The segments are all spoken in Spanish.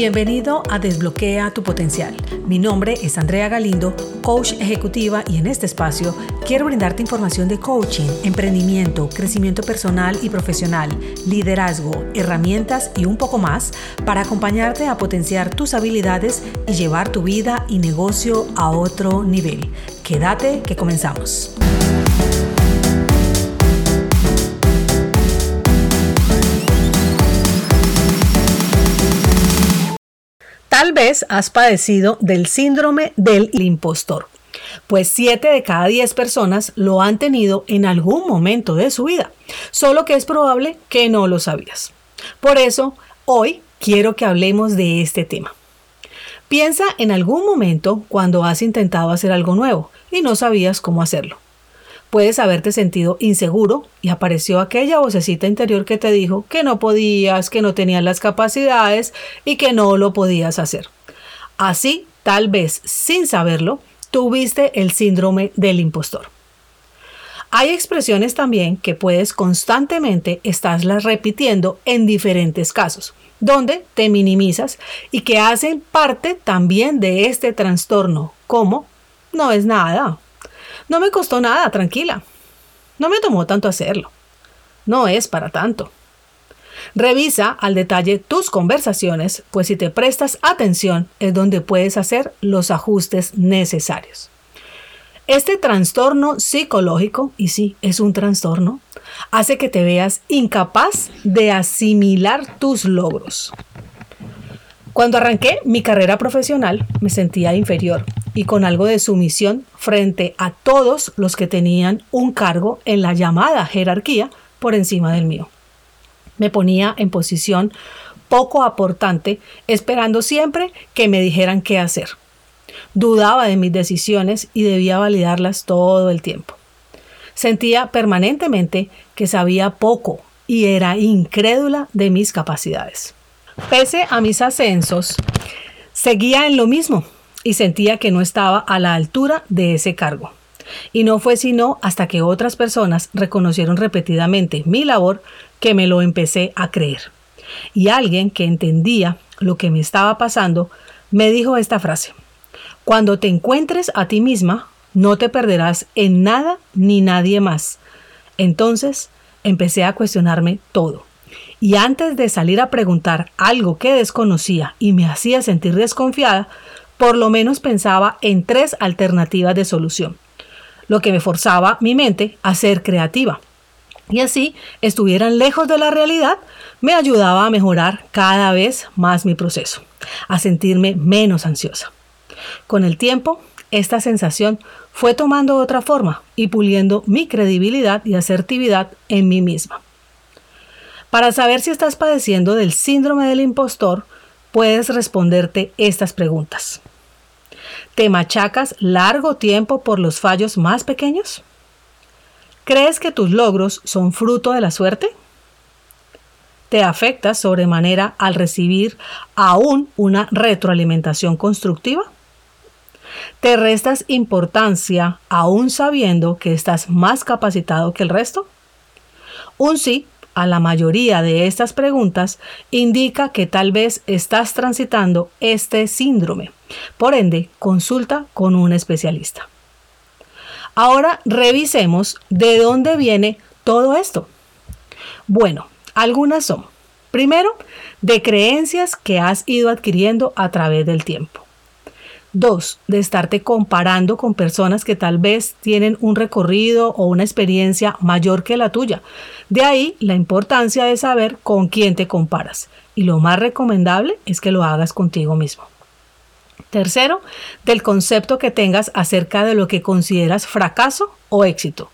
Bienvenido a Desbloquea tu Potencial. Mi nombre es Andrea Galindo, coach ejecutiva y en este espacio quiero brindarte información de coaching, emprendimiento, crecimiento personal y profesional, liderazgo, herramientas y un poco más para acompañarte a potenciar tus habilidades y llevar tu vida y negocio a otro nivel. Quédate que comenzamos. Tal vez has padecido del síndrome del impostor, pues 7 de cada 10 personas lo han tenido en algún momento de su vida, solo que es probable que no lo sabías. Por eso, hoy quiero que hablemos de este tema. Piensa en algún momento cuando has intentado hacer algo nuevo y no sabías cómo hacerlo. Puedes haberte sentido inseguro y apareció aquella vocecita interior que te dijo que no podías, que no tenías las capacidades y que no lo podías hacer. Así, tal vez sin saberlo, tuviste el síndrome del impostor. Hay expresiones también que puedes constantemente estarlas repitiendo en diferentes casos, donde te minimizas y que hacen parte también de este trastorno, como no es nada, no me costó nada, tranquila. No me tomó tanto hacerlo. No es para tanto. Revisa al detalle tus conversaciones, pues si te prestas atención es donde puedes hacer los ajustes necesarios. Este trastorno psicológico, y sí, es un trastorno, hace que te veas incapaz de asimilar tus logros. Cuando arranqué mi carrera profesional me sentía inferior y con algo de sumisión frente a todos los que tenían un cargo en la llamada jerarquía por encima del mío. Me ponía en posición poco aportante, esperando siempre que me dijeran qué hacer. Dudaba de mis decisiones y debía validarlas todo el tiempo. Sentía permanentemente que sabía poco y era incrédula de mis capacidades. Pese a mis ascensos, seguía en lo mismo y sentía que no estaba a la altura de ese cargo. Y no fue sino hasta que otras personas reconocieron repetidamente mi labor que me lo empecé a creer. Y alguien que entendía lo que me estaba pasando me dijo esta frase. Cuando te encuentres a ti misma, no te perderás en nada ni nadie más. Entonces empecé a cuestionarme todo y antes de salir a preguntar algo que desconocía y me hacía sentir desconfiada, por lo menos pensaba en tres alternativas de solución, lo que me forzaba mi mente a ser creativa. Y así estuvieran lejos de la realidad, me ayudaba a mejorar cada vez más mi proceso, a sentirme menos ansiosa. Con el tiempo, esta sensación fue tomando otra forma y puliendo mi credibilidad y asertividad en mí misma. Para saber si estás padeciendo del síndrome del impostor, puedes responderte estas preguntas. ¿Te machacas largo tiempo por los fallos más pequeños? ¿Crees que tus logros son fruto de la suerte? ¿Te afectas sobremanera al recibir aún una retroalimentación constructiva? ¿Te restas importancia aún sabiendo que estás más capacitado que el resto? Un sí a la mayoría de estas preguntas indica que tal vez estás transitando este síndrome. Por ende, consulta con un especialista. Ahora revisemos de dónde viene todo esto. Bueno, algunas son, primero, de creencias que has ido adquiriendo a través del tiempo. Dos, de estarte comparando con personas que tal vez tienen un recorrido o una experiencia mayor que la tuya. De ahí la importancia de saber con quién te comparas. Y lo más recomendable es que lo hagas contigo mismo. Tercero, del concepto que tengas acerca de lo que consideras fracaso o éxito.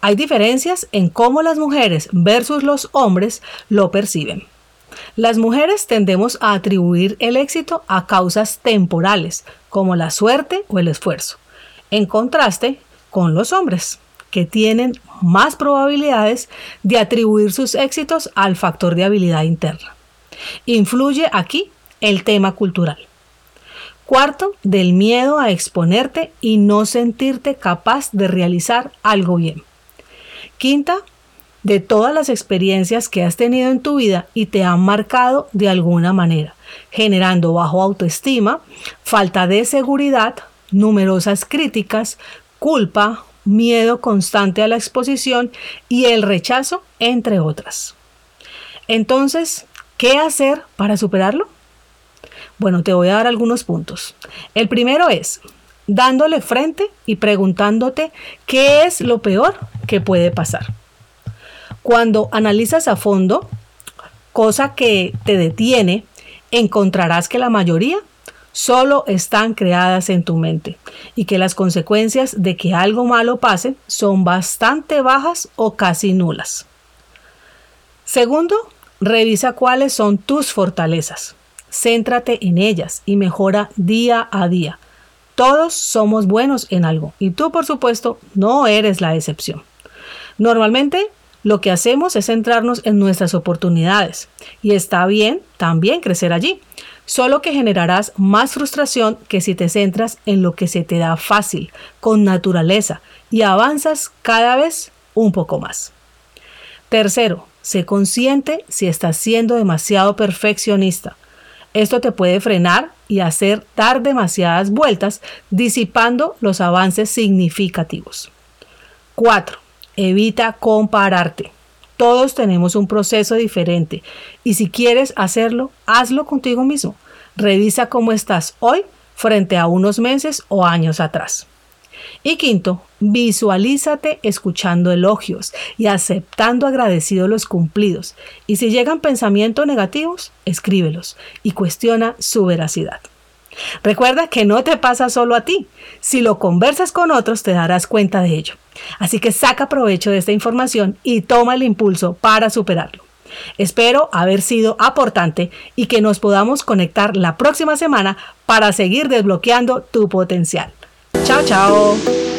Hay diferencias en cómo las mujeres versus los hombres lo perciben. Las mujeres tendemos a atribuir el éxito a causas temporales, como la suerte o el esfuerzo, en contraste con los hombres, que tienen más probabilidades de atribuir sus éxitos al factor de habilidad interna. Influye aquí el tema cultural. Cuarto, del miedo a exponerte y no sentirte capaz de realizar algo bien. Quinta, de todas las experiencias que has tenido en tu vida y te han marcado de alguna manera, generando bajo autoestima, falta de seguridad, numerosas críticas, culpa, miedo constante a la exposición y el rechazo, entre otras. Entonces, ¿qué hacer para superarlo? Bueno, te voy a dar algunos puntos. El primero es dándole frente y preguntándote qué es lo peor que puede pasar. Cuando analizas a fondo, cosa que te detiene, encontrarás que la mayoría solo están creadas en tu mente y que las consecuencias de que algo malo pase son bastante bajas o casi nulas. Segundo, revisa cuáles son tus fortalezas. Céntrate en ellas y mejora día a día. Todos somos buenos en algo y tú por supuesto no eres la excepción. Normalmente lo que hacemos es centrarnos en nuestras oportunidades y está bien también crecer allí, solo que generarás más frustración que si te centras en lo que se te da fácil, con naturaleza y avanzas cada vez un poco más. Tercero, sé consciente si estás siendo demasiado perfeccionista. Esto te puede frenar y hacer dar demasiadas vueltas, disipando los avances significativos. 4. Evita compararte. Todos tenemos un proceso diferente y si quieres hacerlo, hazlo contigo mismo. Revisa cómo estás hoy frente a unos meses o años atrás. Y quinto, visualízate escuchando elogios y aceptando agradecidos los cumplidos. Y si llegan pensamientos negativos, escríbelos y cuestiona su veracidad. Recuerda que no te pasa solo a ti. Si lo conversas con otros te darás cuenta de ello. Así que saca provecho de esta información y toma el impulso para superarlo. Espero haber sido aportante y que nos podamos conectar la próxima semana para seguir desbloqueando tu potencial. Chao, chao.